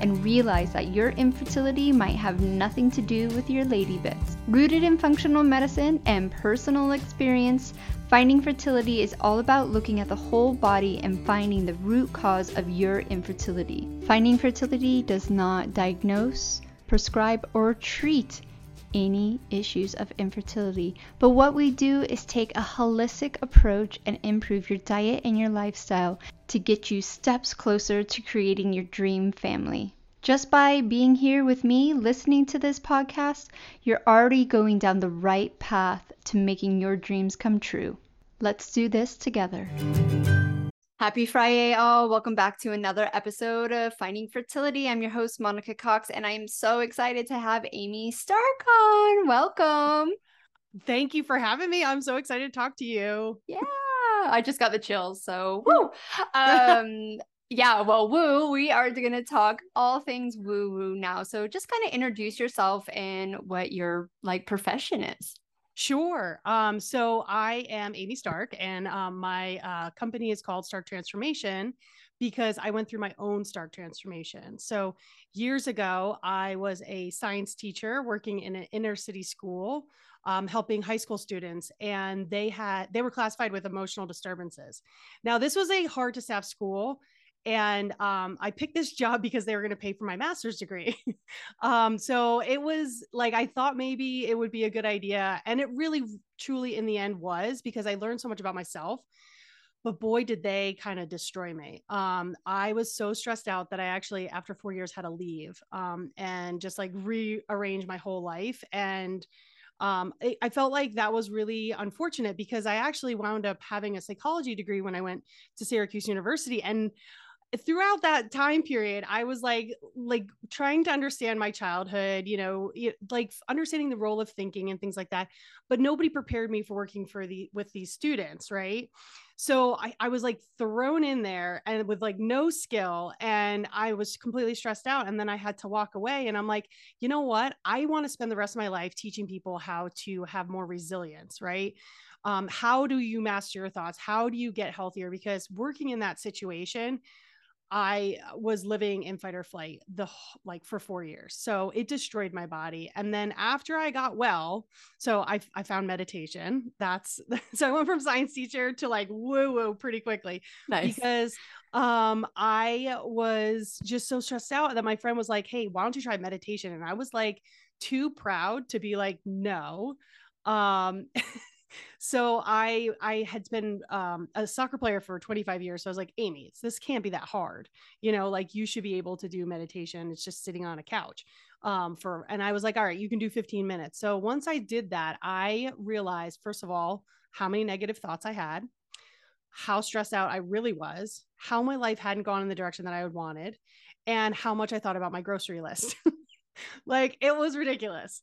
and realize that your infertility might have nothing to do with your lady bits. Rooted in functional medicine and personal experience, Finding Fertility is all about looking at the whole body and finding the root cause of your infertility. Finding Fertility does not diagnose, prescribe, or treat any issues of infertility. But what we do is take a holistic approach and improve your diet and your lifestyle to get you steps closer to creating your dream family. Just by being here with me, listening to this podcast, you're already going down the right path to making your dreams come true. Let's do this together. Happy Friday, all. Welcome back to another episode of Finding Fertility. I'm your host, Monica Cox, and I'm so excited to have Amy Stark on. Welcome. Thank you for having me. I'm so excited to talk to you. Yeah, I just got the chills. So, woo. Um, yeah, well, woo, we are going to talk all things woo woo now. So just kind of introduce yourself and what your like profession is. Sure. Um, so I am Amy Stark, and um, my uh, company is called Stark Transformation because I went through my own Stark transformation. So years ago, I was a science teacher working in an inner city school. Um, helping high school students and they had they were classified with emotional disturbances now this was a hard to staff school and um, I picked this job because they were going to pay for my master's degree. um, so it was like I thought maybe it would be a good idea, and it really, truly, in the end, was because I learned so much about myself. But boy, did they kind of destroy me. Um, I was so stressed out that I actually, after four years, had to leave um, and just like rearrange my whole life. And um, I, I felt like that was really unfortunate because I actually wound up having a psychology degree when I went to Syracuse University. And throughout that time period i was like like trying to understand my childhood you know like understanding the role of thinking and things like that but nobody prepared me for working for the with these students right? So I, I was like thrown in there and with like no skill and i was completely stressed out and then i had to walk away and i'm like you know what? I want to spend the rest of my life teaching people how to have more resilience right? Um, how do you master your thoughts? How do you get healthier? Because working in that situation I uh, was living in fight or flight the like for 4 years. So it destroyed my body. And then after I got well, so I I found meditation. That's so I went from science teacher to like woo woo pretty quickly. Nice. Because um I was just so stressed out that my friend was like, "Hey, why don't you try meditation?" And I was like too proud to be like, "No." Um so I I had been um, a soccer player for 25 years. So I was like, Amy, this can't be that hard. You know, like you should be able to do meditation. It's just sitting on a couch. Um, for and I was like, all right, you can do 15 minutes. So once I did that, I realized, first of all, how many negative thoughts I had, how stressed out I really was, how my life hadn't gone in the direction that I had wanted, and how much I thought about my grocery list. like it was ridiculous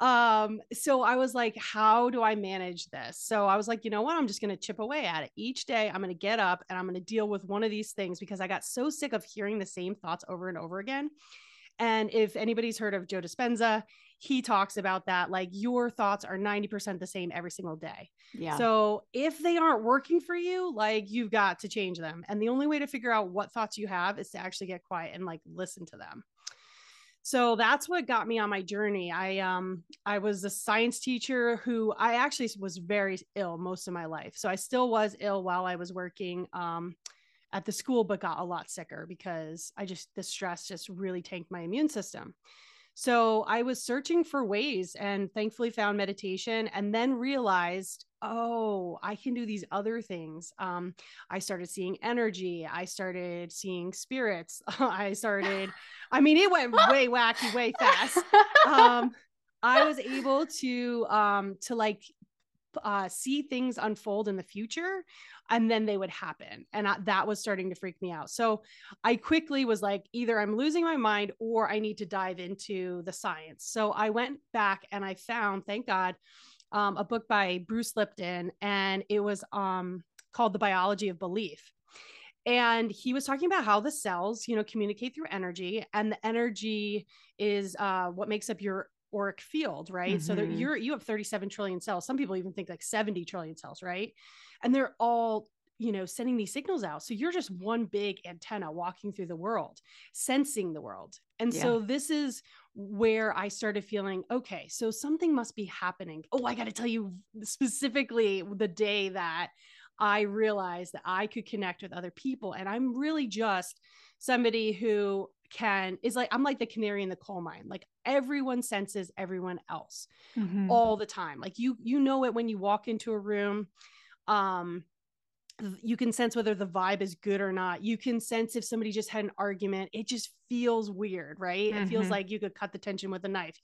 um so i was like how do i manage this? So i was like you know what? I'm just going to chip away at it. Each day i'm going to get up and i'm going to deal with one of these things because i got so sick of hearing the same thoughts over and over again. And if anybody's heard of joe dispenza he talks about that like your thoughts are 90% the same every single day. Yeah. So if they aren't working for you like you've got to change them. And the only way to figure out what thoughts you have is to actually get quiet and like listen to them so that's what got me on my journey. I um i was a science teacher who i actually was very ill most of my life. So i still was ill while i was working um at the school but got a lot sicker because i just the stress just really tanked my immune system so I was searching for ways and thankfully found meditation and then realized, oh, I can do these other things. Um, I started seeing energy. I started seeing spirits. I started, I mean, it went way wacky, way fast. Um, I was able to um, to like uh, see things unfold in the future and then they would happen. And I, that was starting to freak me out. So I quickly was like, either I'm losing my mind or I need to dive into the science. So I went back and I found, thank God, um, a book by Bruce Lipton, and it was um, called The Biology of Belief. and he was talking about how the cells you know communicate through energy and the energy is uh, what makes up your auric field right? Mm-hmm. so that you're you have 37 trillion cells. Some people even think like 70 trillion cells right? And they're all you know sending these signals out. So you're just one big antenna walking through the world sensing the world. And yeah. so this is where i started feeling okay so something must be happening. Oh i got to tell you specifically the day that i realized that i could connect with other people. And i'm really just somebody who can is like i'm like the canary in the coal mine. Like everyone senses everyone else mm-hmm. all the time like you you know it when you walk into a room um you can sense whether the vibe is good or not. You can sense if somebody just had an argument. It just feels weird, right? Mm-hmm. It feels mm-hmm. like you could cut the tension with a knife.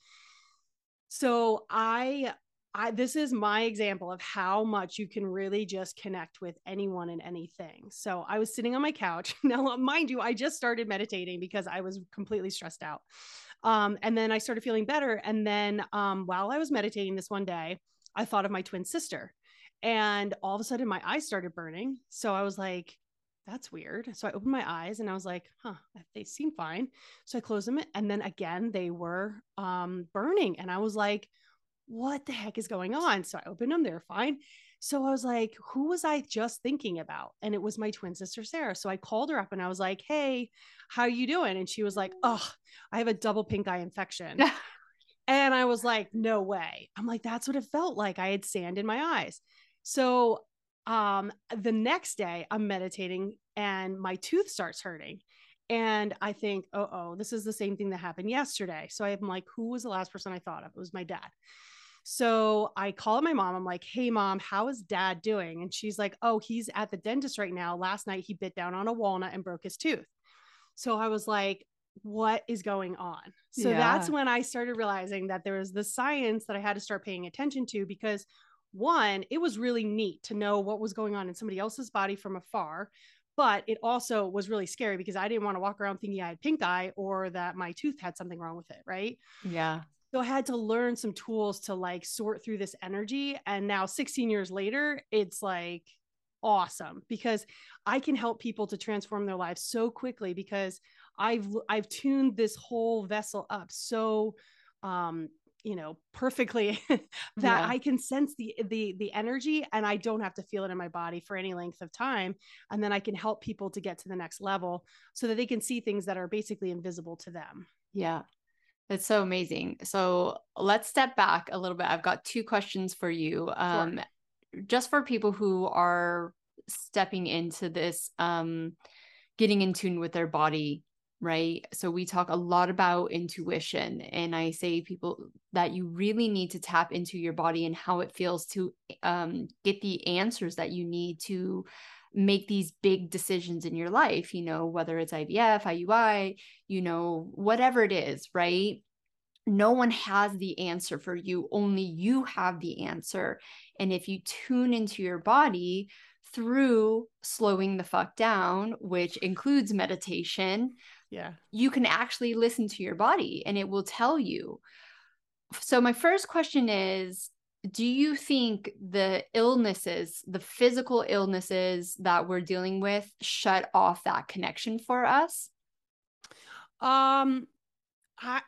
So I I this is my example of how much you can really just connect with anyone and anything. So I was sitting on my couch. Now, mind you, I just started meditating because I was completely stressed out. Um, and then I started feeling better. And then um, while I was meditating this one day, I thought of my twin sister and all of a sudden, my eyes started burning. So I was like, that's weird. So I opened my eyes and I was like, huh, they seem fine. So I closed them. And then again, they were um, burning. And I was like, what the heck is going on? So I opened them, they were fine. So I was like, who was I just thinking about? And it was my twin sister, Sarah. So I called her up and I was like, hey, how you doing? And she was like, oh, I have a double pink eye infection. and I was like, no way. I'm like, that's what it felt like. I had sand in my eyes. So um the next day I'm meditating and my tooth starts hurting. And I think, oh, oh, this is the same thing that happened yesterday. So I'm like, who was the last person I thought of? It was my dad. So I call my mom. I'm like, hey, mom, how is dad doing? And she's like, oh, he's at the dentist right now. Last night he bit down on a walnut and broke his tooth. So I was like, what is going on? So yeah. that's when I started realizing that there was the science that I had to start paying attention to because one, it was really neat to know what was going on in somebody else's body from afar. But it also was really scary because I didn't want to walk around thinking I had pink eye or that my tooth had something wrong with it. Right. Yeah. So I had to learn some tools to like sort through this energy. And now, 16 years later, it's like awesome because I can help people to transform their lives so quickly because I've I've tuned this whole vessel up so um you know perfectly that yeah. i can sense the the the energy and i don't have to feel it in my body for any length of time and then i can help people to get to the next level so that they can see things that are basically invisible to them yeah that's so amazing so let's step back a little bit i've got two questions for you um sure. just for people who are stepping into this um getting in tune with their body right? So we talk a lot about intuition and I say people that you really need to tap into your body and how it feels to um, get the answers that you need to make these big decisions in your life, you know, whether it's IVF, IUI, you know, whatever it is, right? No one has the answer for you, only you have the answer. And if you tune into your body, through slowing the fuck down, which includes meditation, yeah you can actually listen to your body and it will tell you so my first question is do you think the illnesses the physical illnesses that we're dealing with shut off that connection for us? Um I,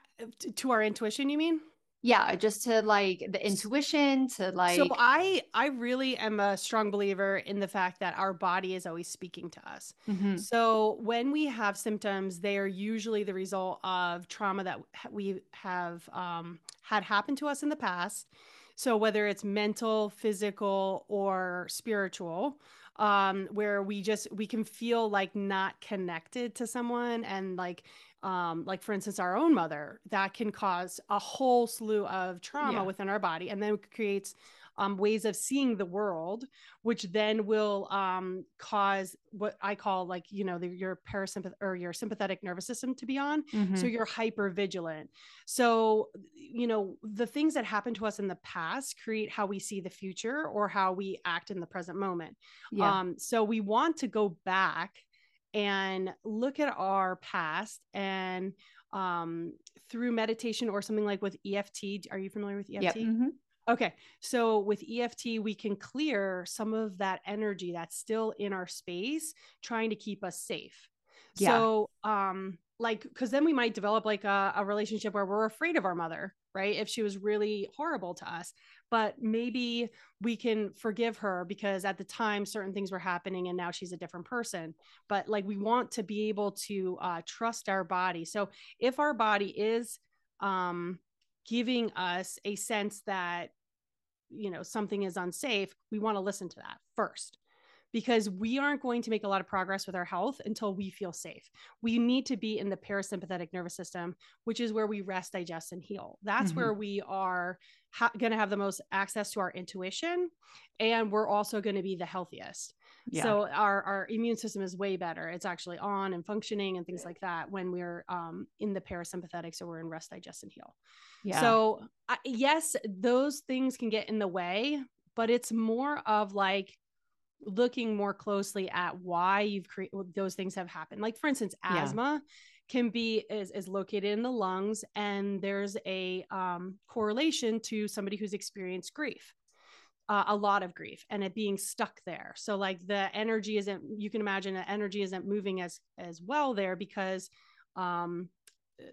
to our intuition you mean? Yeah just to like the intuition to like so i i really am a strong believer in the fact that our body is always speaking to us. Mm-hmm. so when we have symptoms they are usually the result of trauma that we have um, had happen to us in the past so whether it's mental physical or spiritual um, where we just we can feel like not connected to someone and like um, like for instance our own mother that can cause a whole slew of trauma yeah. within our body and then creates um, ways of seeing the world, which then will um, cause what I call like you know the, your parasympathetic or your sympathetic nervous system to be on. Mm-hmm. So you're hyper vigilant. So you know the things that happen to us in the past create how we see the future or how we act in the present moment. Yeah. Um, so we want to go back and look at our past and um, through meditation or something like with EFT. Are you familiar with EFT? Yep. Mm-hmm. Okay. So with EFT, we can clear some of that energy that's still in our space, trying to keep us safe. Yeah. So, um, like, because then we might develop like a, a relationship where we're afraid of our mother, right? If she was really horrible to us, but maybe we can forgive her because at the time certain things were happening and now she's a different person. But like, we want to be able to uh, trust our body. So if our body is, um, giving us a sense that you know something is unsafe we want to listen to that first because we aren't going to make a lot of progress with our health until we feel safe. We need to be in the parasympathetic nervous system, which is where we rest, digest, and heal. That's mm-hmm. where we are ha- going to have the most access to our intuition, and we're also going to be the healthiest. Yeah. So our our immune system is way better. It's actually on and functioning and things like that when we're um, in the parasympathetic. So we're in rest, digest, and heal. Yeah. So, uh, yes, those things can get in the way, but it's more of like looking more closely at why you've created those things have happened. Like, for instance, asthma. Yeah. Can be is, is located in the lungs, and there's a um, correlation to somebody who's experienced grief. Uh, a lot of grief and it being stuck there. So like the energy isn't you can imagine the energy isn't moving as as well there because um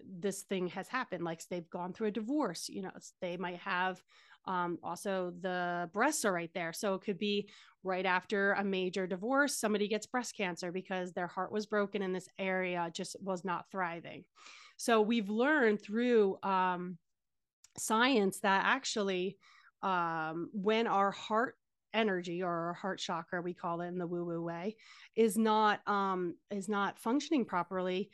this thing has happened. Like they've gone through a divorce you know they might have um, also the breasts are right there. So it could be right after a major divorce somebody gets breast cancer because their heart was broken in this area just was not thriving. So we've learned through um, science that actually um, when our heart energy or our heart chakra we call it in the woo woo way is not um is not functioning properly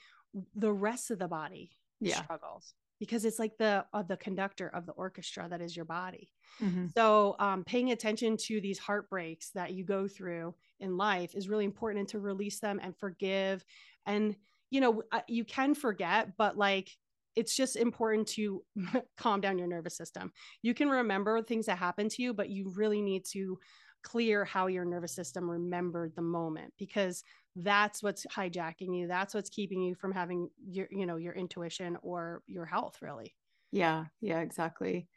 the rest of the body yeah. struggles because it's like the uh, the conductor of the orchestra that is your body. Mm-hmm. So um, paying attention to these heartbreaks that you go through in life is really important and to release them and forgive and you know uh, you can forget but like it's just important to calm down your nervous system. You can remember things that happen to you, but you really need to clear how your nervous system remembered the moment because that's what's hijacking you. That's what's keeping you from having your you know your intuition or your health really. Yeah yeah exactly.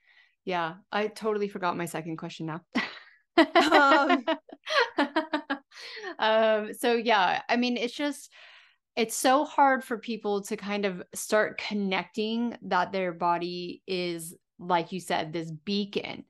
Yeah i totally forgot my second question now. Um, um so yeah i mean it's just it's so hard for people to kind of start connecting that their body is like you said this beacon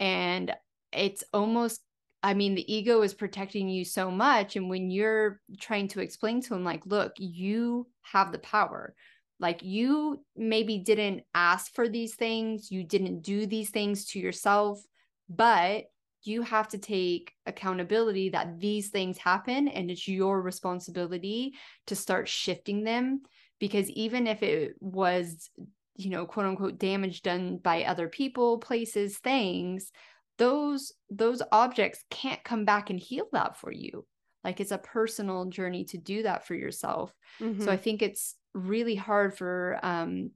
and it's almost I mean, the ego is protecting you so much. And when you're trying to explain to him, like, look, you have the power. Like, you maybe didn't ask for these things, you didn't do these things to yourself, but you have to take accountability that these things happen and it's your responsibility to start shifting them. Because even if it was, you know, quote unquote damage done by other people, places, things, those those objects can't come back and heal that for you like it's a personal journey to do that for yourself mm-hmm. so i think it's really hard for um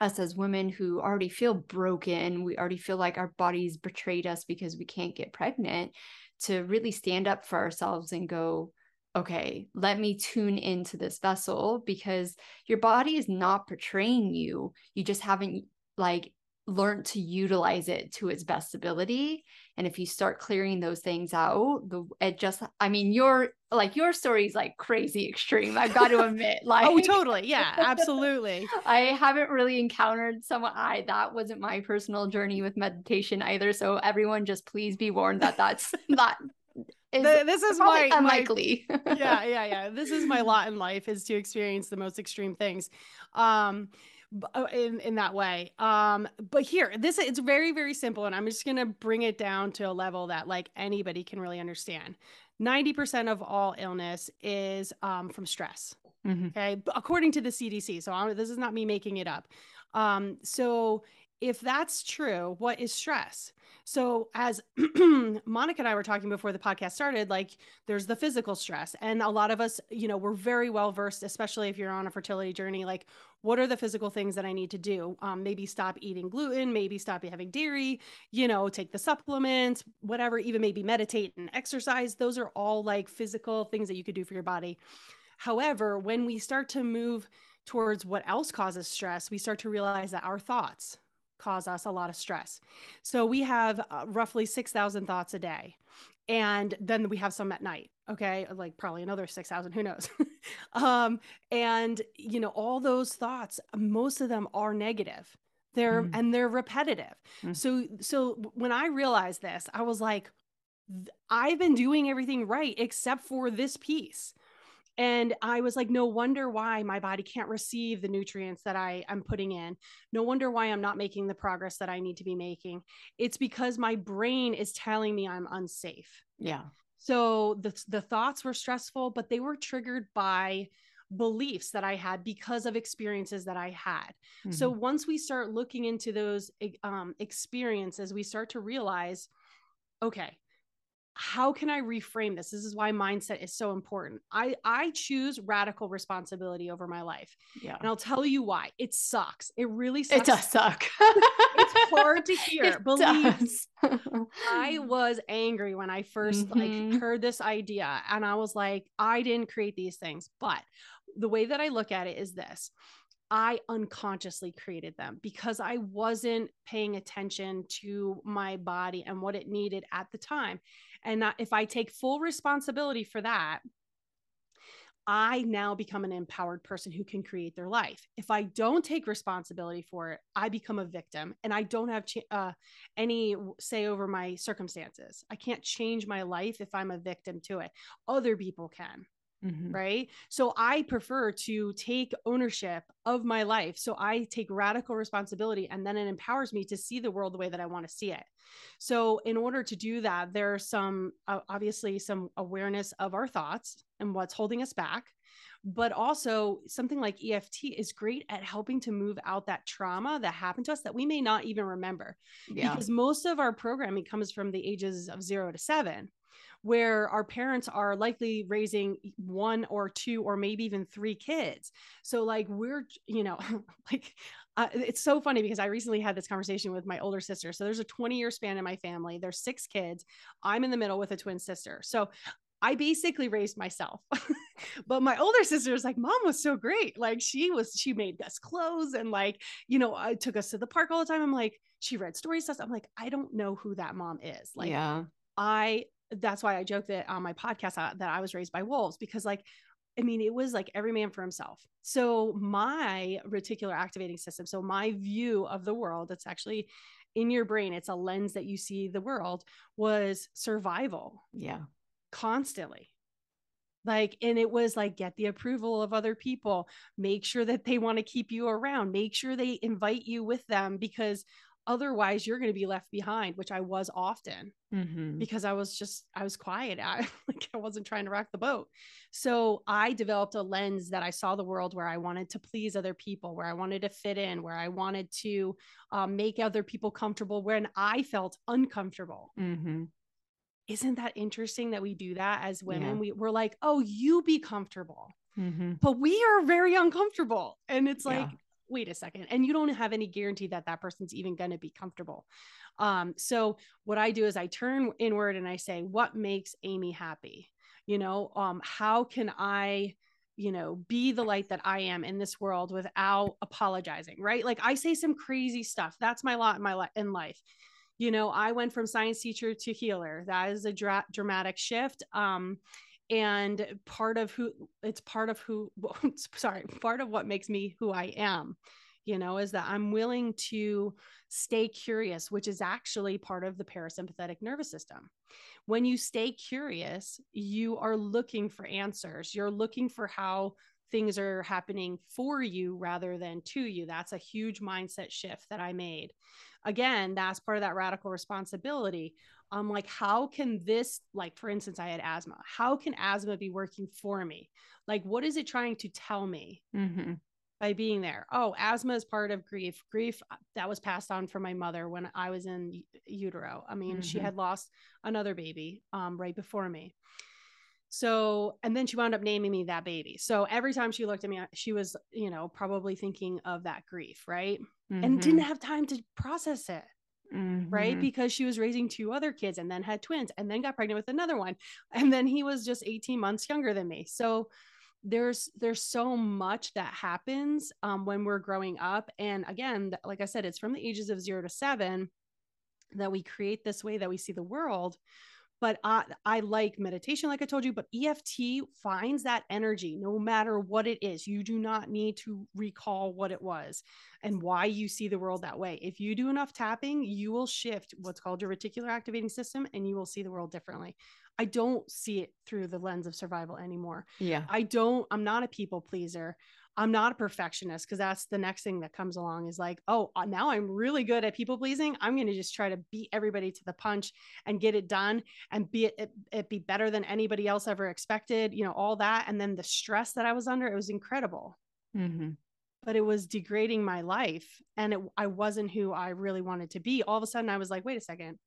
us as women who already feel broken we already feel like our bodies betrayed us because we can't get pregnant to really stand up for ourselves and go okay let me tune into this vessel because your body is not betraying you you just haven't like learned to utilize it to its best ability and if you start clearing those things out the it just i mean your like your story is like crazy extreme i've got to admit like oh totally yeah absolutely i haven't really encountered someone i that wasn't my personal journey with meditation either so everyone just please be warned that that's that is the, this is my unlikely. My, yeah, yeah, yeah. This is my lot in life is to experience the most extreme things. Um, in in that way. Um, but here, this it's very very simple, and I'm just gonna bring it down to a level that like anybody can really understand. Ninety percent of all illness is um, from stress. Mm-hmm. Okay, according to the CDC. So I'm, this is not me making it up. Um, so if that's true, what is stress? So, as Monica and I were talking before the podcast started, like there's the physical stress. And a lot of us, you know, we're very well versed, especially if you're on a fertility journey. Like, what are the physical things that I need to do? Um, maybe stop eating gluten, maybe stop having dairy, you know, take the supplements, whatever, even maybe meditate and exercise. Those are all like physical things that you could do for your body. However, when we start to move towards what else causes stress, we start to realize that our thoughts, cause us a lot of stress. So we have uh, roughly 6,000 thoughts a day. And then we have some at night. Okay. Like probably another 6,000, who knows? um, and, you know, all those thoughts, most of them are negative. They're, mm. and they're repetitive. Mm. So, so when I realized this, I was like, I've been doing everything right except for this piece and i was like no wonder why my body can't receive the nutrients that i am putting in. No wonder why i'm not making the progress that i need to be making. It's because my brain is telling me i'm unsafe. Yeah. So the the thoughts were stressful but they were triggered by beliefs that i had because of experiences that i had. Mm-hmm. so once we start looking into those um, experiences we start to realize okay how can i reframe this? This is why mindset is so important. I i choose radical responsibility over my life yeah. and i'll tell you why. It sucks. It really sucks it does suck. It's hard to hear. It believe i was angry when i 1st mm-hmm. like heard this idea and i was like i didn't create these things. But the way that i look at it is this. I unconsciously created them because I wasn't paying attention to my body and what it needed at the time. And if I take full responsibility for that, I now become an empowered person who can create their life. If I don't take responsibility for it, I become a victim and I don't have ch- uh, any say over my circumstances. I can't change my life if I'm a victim to it. Other people can. Mm-hmm. Right. So I prefer to take ownership of my life. So I take radical responsibility and then it empowers me to see the world the way that I want to see it. So, in order to do that, there's some uh, obviously some awareness of our thoughts and what's holding us back. But also, something like EFT is great at helping to move out that trauma that happened to us that we may not even remember. Yeah. Because most of our programming comes from the ages of zero to seven where our parents are likely raising one or two or maybe even three kids. So, like, we're, you know, like, uh, it's so funny because I recently had this conversation with my older sister. So, there's a 20 year span in my family. There's six kids. I'm in the middle with a twin sister. So, I basically raised myself. but my older sister was like, Mom was so great. Like she was, she made us clothes and like, you know, I took us to the park all the time. I'm like, she read stories to us. I'm like, I don't know who that mom is. Like, yeah. I that's why I joked that on my podcast uh, that I was raised by wolves because like I mean, it was like every man for himself. So my reticular activating system, so my view of the world, it's actually in your brain, it's a lens that you see the world, was survival. Yeah. Constantly. Like, and it was like, get the approval of other people, make sure that they want to keep you around, make sure they invite you with them because otherwise you're going to be left behind which i was often mm-hmm. because i was just i was quiet I, like i wasn't trying to rock the boat so i developed a lens that i saw the world where i wanted to please other people where i wanted to fit in where i wanted to um, make other people comfortable when i felt uncomfortable mm-hmm. isn't that interesting that we do that as women yeah. we, we're like oh you be comfortable mm-hmm. but we are very uncomfortable and it's like yeah wait a second and you don't have any guarantee that that person's even going to be comfortable. Um, so what i do is i turn inward and i say what makes amy happy? You know um, how can i you know be the light that i am in this world without apologizing right? Like i say some crazy stuff. That's my lot in my life in life. You know i went from science teacher to healer. That is a dra- dramatic shift. Um, and part of who it's part of who sorry part of what makes me who i am you know is that i'm willing to stay curious which is actually part of the parasympathetic nervous system. When you stay curious you are looking for answers. You're looking for how things are happening for you rather than to you. That's a huge mindset shift that i made. Again that's part of that radical responsibility I'm like, how can this, like, for instance, I had asthma. How can asthma be working for me? Like, what is it trying to tell me mm-hmm. by being there? Oh, asthma is part of grief. Grief uh, that was passed on from my mother when I was in utero. I mean, mm-hmm. she had lost another baby um, right before me. So, and then she wound up naming me that baby. So every time she looked at me, she was, you know, probably thinking of that grief, right? Mm-hmm. And didn't have time to process it mm-hmm. right? Because she was raising two other kids and then had twins and then got pregnant with another one. And then he was just 18 months younger than me. So there's there's so much that happens um, when we're growing up and again like i said it's from the ages of 0 to 7 that we create this way that we see the world but I, I like meditation like i told you but eft finds that energy no matter what it is you do not need to recall what it was and why you see the world that way if you do enough tapping you will shift what's called your reticular activating system and you will see the world differently I don't see it through the lens of survival anymore. Yeah. I don't, I'm not a people pleaser. I'm not a perfectionist because that's the next thing that comes along is like, oh, uh, now I'm really good at people pleasing. I'm going to just try to beat everybody to the punch and get it done and be it, it, it, be better than anybody else ever expected, you know, all that. And then the stress that I was under, it was incredible. Mm-hmm. But it was degrading my life and it, I wasn't who I really wanted to be. All of a sudden, I was like, wait a second,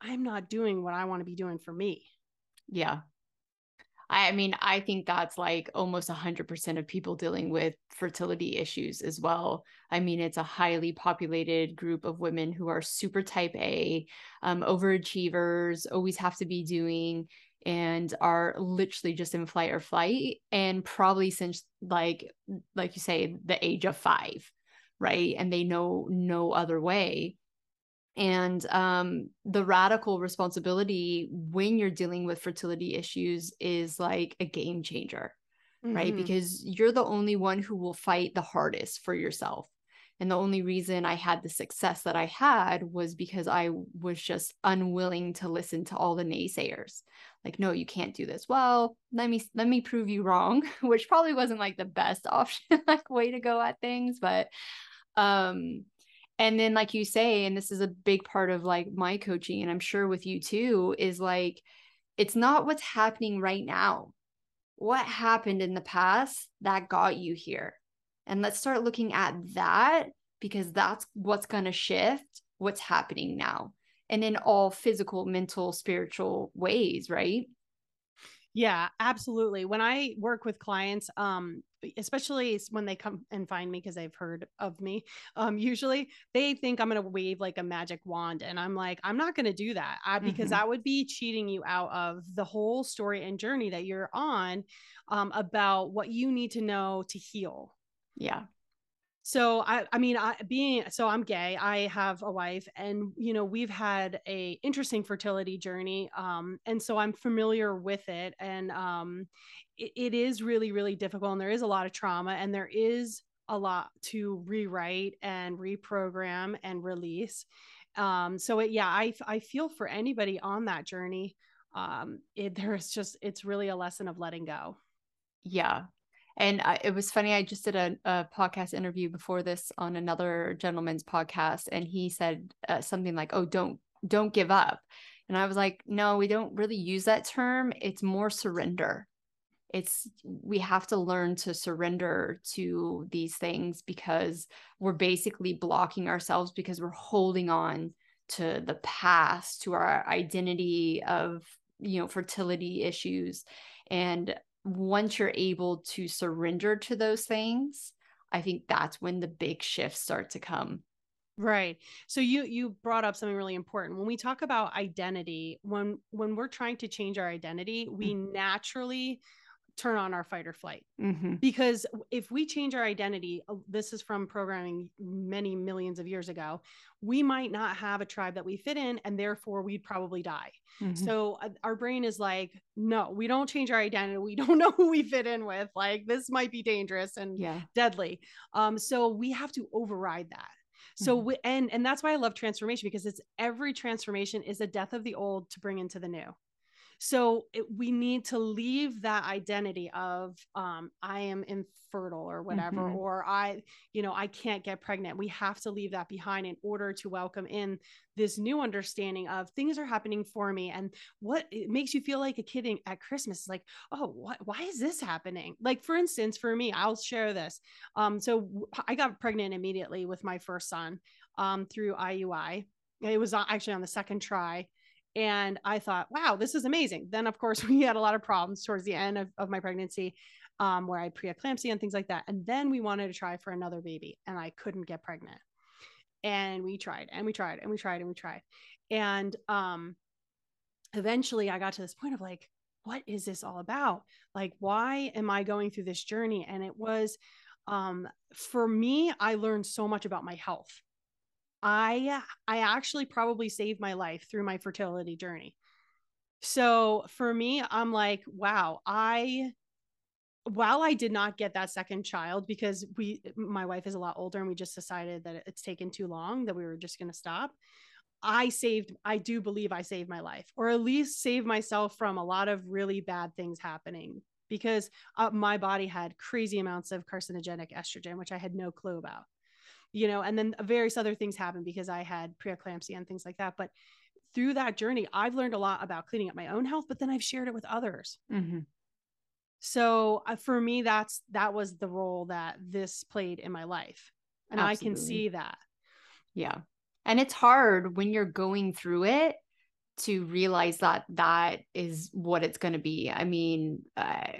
I'm not doing what I want to be doing for me. Yeah. I mean, I think that's like almost 100% of people dealing with fertility issues as well. I mean, it's a highly populated group of women who are super type A, um, overachievers, always have to be doing, and are literally just in flight or flight. And probably since, like, like you say, the age of five, right? And they know no other way and um, the radical responsibility when you're dealing with fertility issues is like a game changer mm-hmm. right because you're the only one who will fight the hardest for yourself. And the only reason i had the success that i had was because i was just unwilling to listen to all the naysayers. Like no you can't do this. Well let me let me prove you wrong which probably wasn't like the best option like way to go at things but um and then like you say and this is a big part of like my coaching and i'm sure with you too is like it's not what's happening right now. What happened in the past that got you here? And let's start looking at that because that's what's going to shift what's happening now and in all physical mental spiritual ways right? Yeah, absolutely. When I work with clients, um, especially when they come and find me because they've heard of me, um, usually they think I'm going to wave like a magic wand, and I'm like, I'm not going to do that I, because mm-hmm. that would be cheating you out of the whole story and journey that you're on um, about what you need to know to heal. Yeah so i i mean i being so i'm gay i have a wife and you know we've had a interesting fertility journey um and so i'm familiar with it and um it, it is really really difficult and there is a lot of trauma and there is a lot to rewrite and reprogram and release um so it, yeah i i feel for anybody on that journey um it, there's just it's really a lesson of letting go. Yeah and I, it was funny. I just did a, a, podcast interview before this on another gentleman's podcast, and he said uh, something like, "Oh, don't don't give up." And I was like, "No, we don't really use that term. It's more surrender. It's we have to learn to surrender to these things because we're basically blocking ourselves because we're holding on to the past, to our identity of you know fertility issues." And once you're able to surrender to those things, I think that's when the big shifts start to come. Right. So you you brought up something really important. When we talk about identity, when when we're trying to change our identity, we mm-hmm. naturally turn on our fight or flight. Mm-hmm. Because if we change our identity, uh, this is from programming many millions of years ago, we might not have a tribe that we fit in, and therefore we'd probably die. Mm-hmm. So uh, our brain is like, no, we don't change our identity. We don't know who we fit in with. Like this might be dangerous and yeah. deadly. Um, so we have to override that. So mm-hmm. we, and and that's why I love transformation because it's every transformation is a death of the old to bring into the new. So it, we need to leave that identity of um, I am infertile or whatever, mm-hmm. or I, you know, I can't get pregnant. We have to leave that behind in order to welcome in this new understanding of things are happening for me and what it makes you feel like a kid in, at Christmas is like, oh, what, why is this happening? Like, for instance, for me, I'll share this. Um, so I got pregnant immediately with my first son um, through IUI. It was actually on the second try. And I thought, wow, this is amazing. Then, of course, we had a lot of problems towards the end of, of my pregnancy um, where I had preeclampsia and things like that. And then we wanted to try for another baby, and I couldn't get pregnant. And we tried and we tried and we tried and we tried. And um, eventually I got to this point of like, what is this all about? Like, why am I going through this journey? And it was, um, for me, I learned so much about my health. I I actually probably saved my life through my fertility journey. So for me, I'm like, wow, I while I did not get that second child because we my wife is a lot older and we just decided that it's taken too long that we were just going to stop. I saved I do believe I saved my life or at least saved myself from a lot of really bad things happening because uh, my body had crazy amounts of carcinogenic estrogen which I had no clue about. You know, and then various other things happened because I had preeclampsia and things like that, but through that journey, I've learned a lot about cleaning up my own health, but then I've shared it with others. Mm-hmm. So uh, for me, that's that was the role that this played in my life, and Absolutely. I can see that. Yeah, and it's hard when you're going through it to realize that that is what it's going to be. I mean, uh,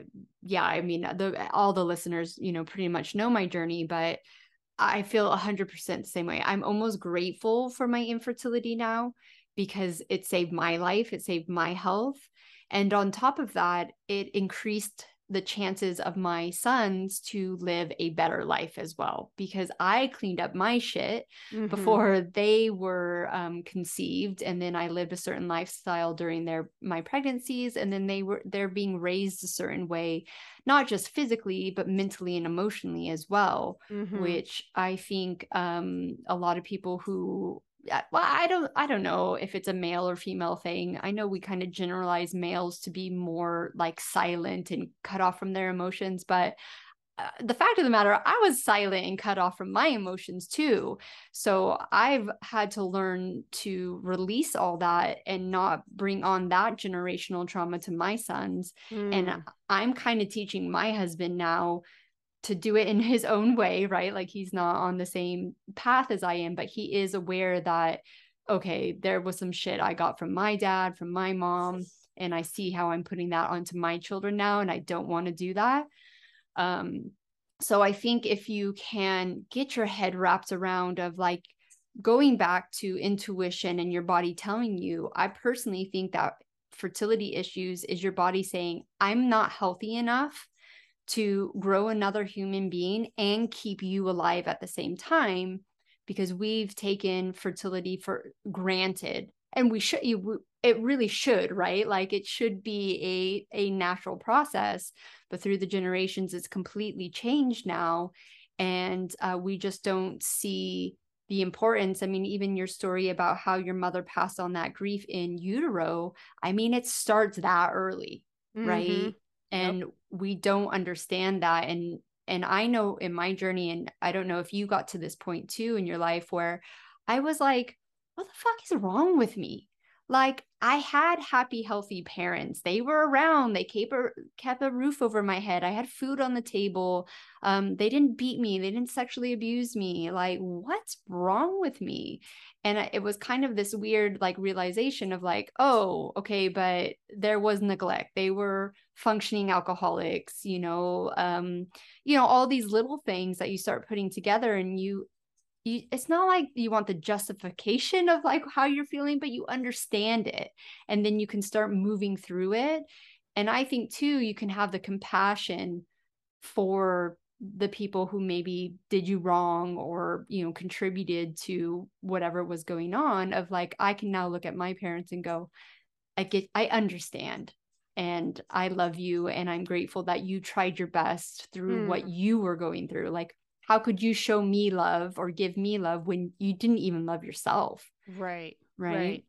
yeah, I mean, the all the listeners, you know, pretty much know my journey, but I feel 100% the same way. I'm almost grateful for my infertility now because it saved my life, it saved my health. And on top of that, it increased the chances of my sons to live a better life as well because I cleaned up my shit mm-hmm. before they were um, conceived and then I lived a certain lifestyle during their my pregnancies and then they were they're being raised a certain way not just physically but mentally and emotionally as well mm-hmm. which I think um, a lot of people who well i don't i don't know if it's a male or female thing. I know we kind of generalize males to be more like silent and cut off from their emotions but uh, the fact of the matter i was silent and cut off from my emotions too. So i've had to learn to release all that and not bring on that generational trauma to my sons. Mm. and i'm kind of teaching my husband now to do it in his own way, right? Like he's not on the same path as I am, but he is aware that, okay, there was some shit I got from my dad, from my mom, and I see how I'm putting that onto my children now, and I don't want to do that. Um, so I think if you can get your head wrapped around of like going back to intuition and your body telling you, I personally think that fertility issues is your body saying, I'm not healthy enough to grow another human being and keep you alive at the same time because we've taken fertility for granted. And we should you it really should right? Like it should be a a natural process but through the generations it's completely changed now. And uh, we just don't see the importance. I mean even your story about how your mother passed on that grief in utero i mean it starts that early mm-hmm. right and yep. We don't understand that and and i know in my journey and i don't know if you got to this point too in your life where i was like what the fuck is wrong with me like I had happy, healthy parents. They were around. They kept a, kept a roof over my head. I had food on the table. Um, they didn't beat me. They didn't sexually abuse me. Like, what's wrong with me? And it was kind of this weird, like, realization of like, oh, okay, but there was neglect. They were functioning alcoholics. You know, um, you know, all these little things that you start putting together, and you you it's not like you want the justification of like how you're feeling but you understand it and then you can start moving through it and i think too you can have the compassion for the people who maybe did you wrong or you know contributed to whatever was going on of like i can now look at my parents and go i get i understand and i love you and i'm grateful that you tried your best through mm. what you were going through like how could you show me love or give me love when you didn't even love yourself? Right right, right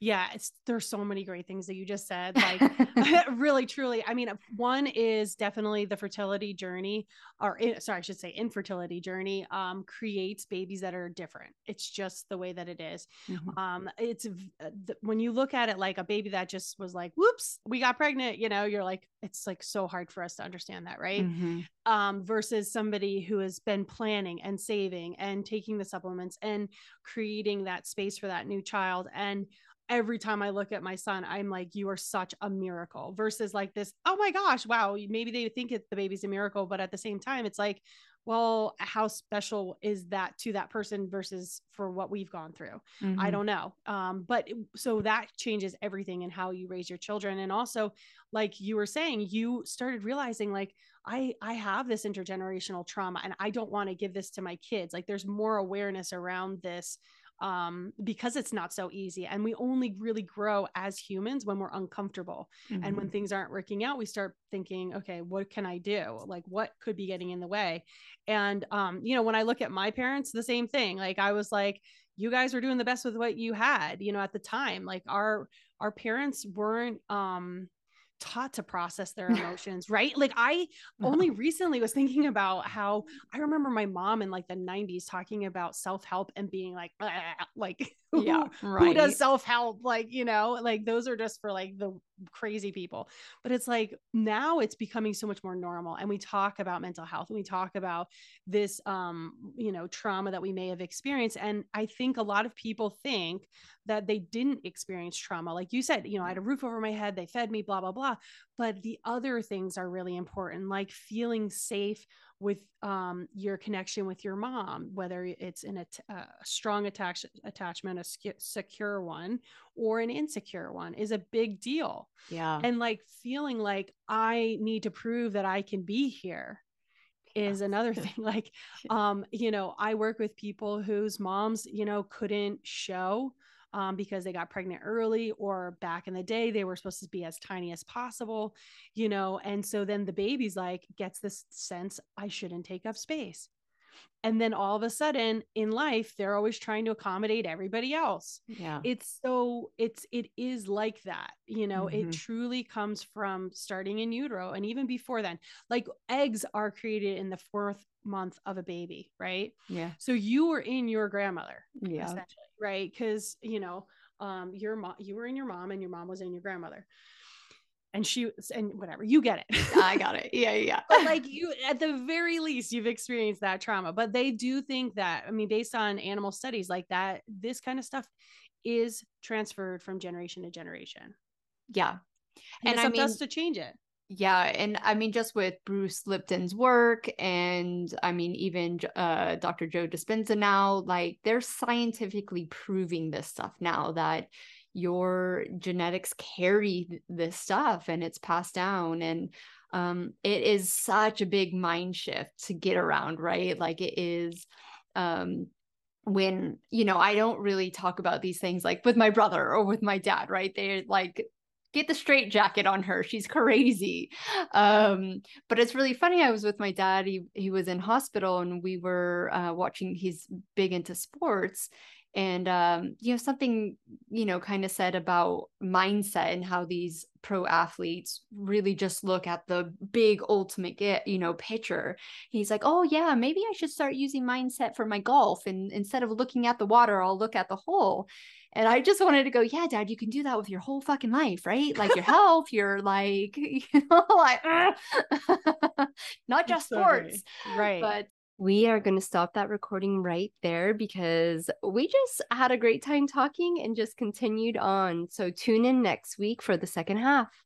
yeah it's there's so many great things that you just said like really truly i mean one is definitely the fertility journey or sorry i should say infertility journey um, creates babies that are different it's just the way that it is. Mm-hmm. um it's uh, when you look at it like a baby that just was like whoops we got pregnant you know you're like it's like so hard for us to understand that right mm-hmm. um versus somebody who has been planning and saving and taking the supplements and creating that space for that new child and every time I look at my son, I'm like, you are such a miracle versus like this, oh my gosh, wow, maybe they think it, the baby's a miracle, but at the same time, it's like, well, how special is that to that person versus for what we've gone through? Mhm. I don't know. Um, but so that changes everything in how you raise your children. And also, like you were saying, you started realizing like, I, I have this intergenerational trauma and I don't want to give this to my kids. Like there's more awareness around this um, because it's not so easy. And we only really grow as humans when we're uncomfortable. And Mhm. when things aren't working out, we start thinking, okay, what can I do? Like what could be getting in the way? And um, you know, when I look at my parents, the same thing. Like I was like, you guys were doing the best with what you had, you know, at the time. Like our our parents weren't um taught to process their emotions, right? Like I uh-huh. only recently was thinking about how I remember my mom in like the 90s talking about self-help and being like like who, yeah, who right. does self-help like you know like those are just for like the crazy people. But it's like now it's becoming so much more normal and we talk about mental health and we talk about this um you know trauma that we may have experienced and i think a lot of people think that they didn't experience trauma. Like you said you know i had a roof over my head they fed me blah blah blah. But the other things are really important like feeling safe with um, your connection with your mom, whether it's in a, a strong attach- attachment, a sec- secure one, or an insecure one, is a big deal. yeah. And like feeling like I need to prove that I can be here is another thing. Like, um, you know, I work with people whose moms, you know, couldn't show um, because they got pregnant early or back in the day they were supposed to be as tiny as possible you know and so then the baby's like gets this sense i shouldn't take up space and then all of a sudden in life they're always trying to accommodate everybody else yeah. it's so it's it is like that you know it Mhm. truly comes from starting in utero and even before then like eggs are created in the fourth month of a baby right yeah. so you were in your grandmother Yeah. right? Because you know, um, your mom, you were in your mom, and your mom was in your grandmother, and she and whatever, you get it. I got it. Yeah. Yeah. but like you, at the very least, you've experienced that trauma. But they do think that, I mean, based on animal studies like that, this kind of stuff is transferred from generation to generation, yeah. and, And I to us to change it. Yeah, and I mean, just with Bruce Lipton's work, and I mean, even uh, Dr. Joe Dispenza now, like they're scientifically proving this stuff now that your genetics carry this stuff and it's passed down. And um, it is such a big mind shift to get around, right? Like it is. Um, when you know i don't really talk about these things like with my brother or with my dad right they're like get the straight jacket on her she's crazy um but it's really funny i was with my dad he, he was in hospital and we were uh, watching he's big into sports and um you know something you know kind of said about mindset and how these pro athletes really just look at the big ultimate get you know picture he's like oh yeah maybe i should start using mindset for my golf and instead of looking at the water i'll look at the hole and I just wanted to go, yeah, dad, you can do that with your whole fucking life, right? Like your health, your like, you know, like not just sports, right? but We are going to stop that recording right there because we just had a great time talking and just continued on. So tune in next week for the second half.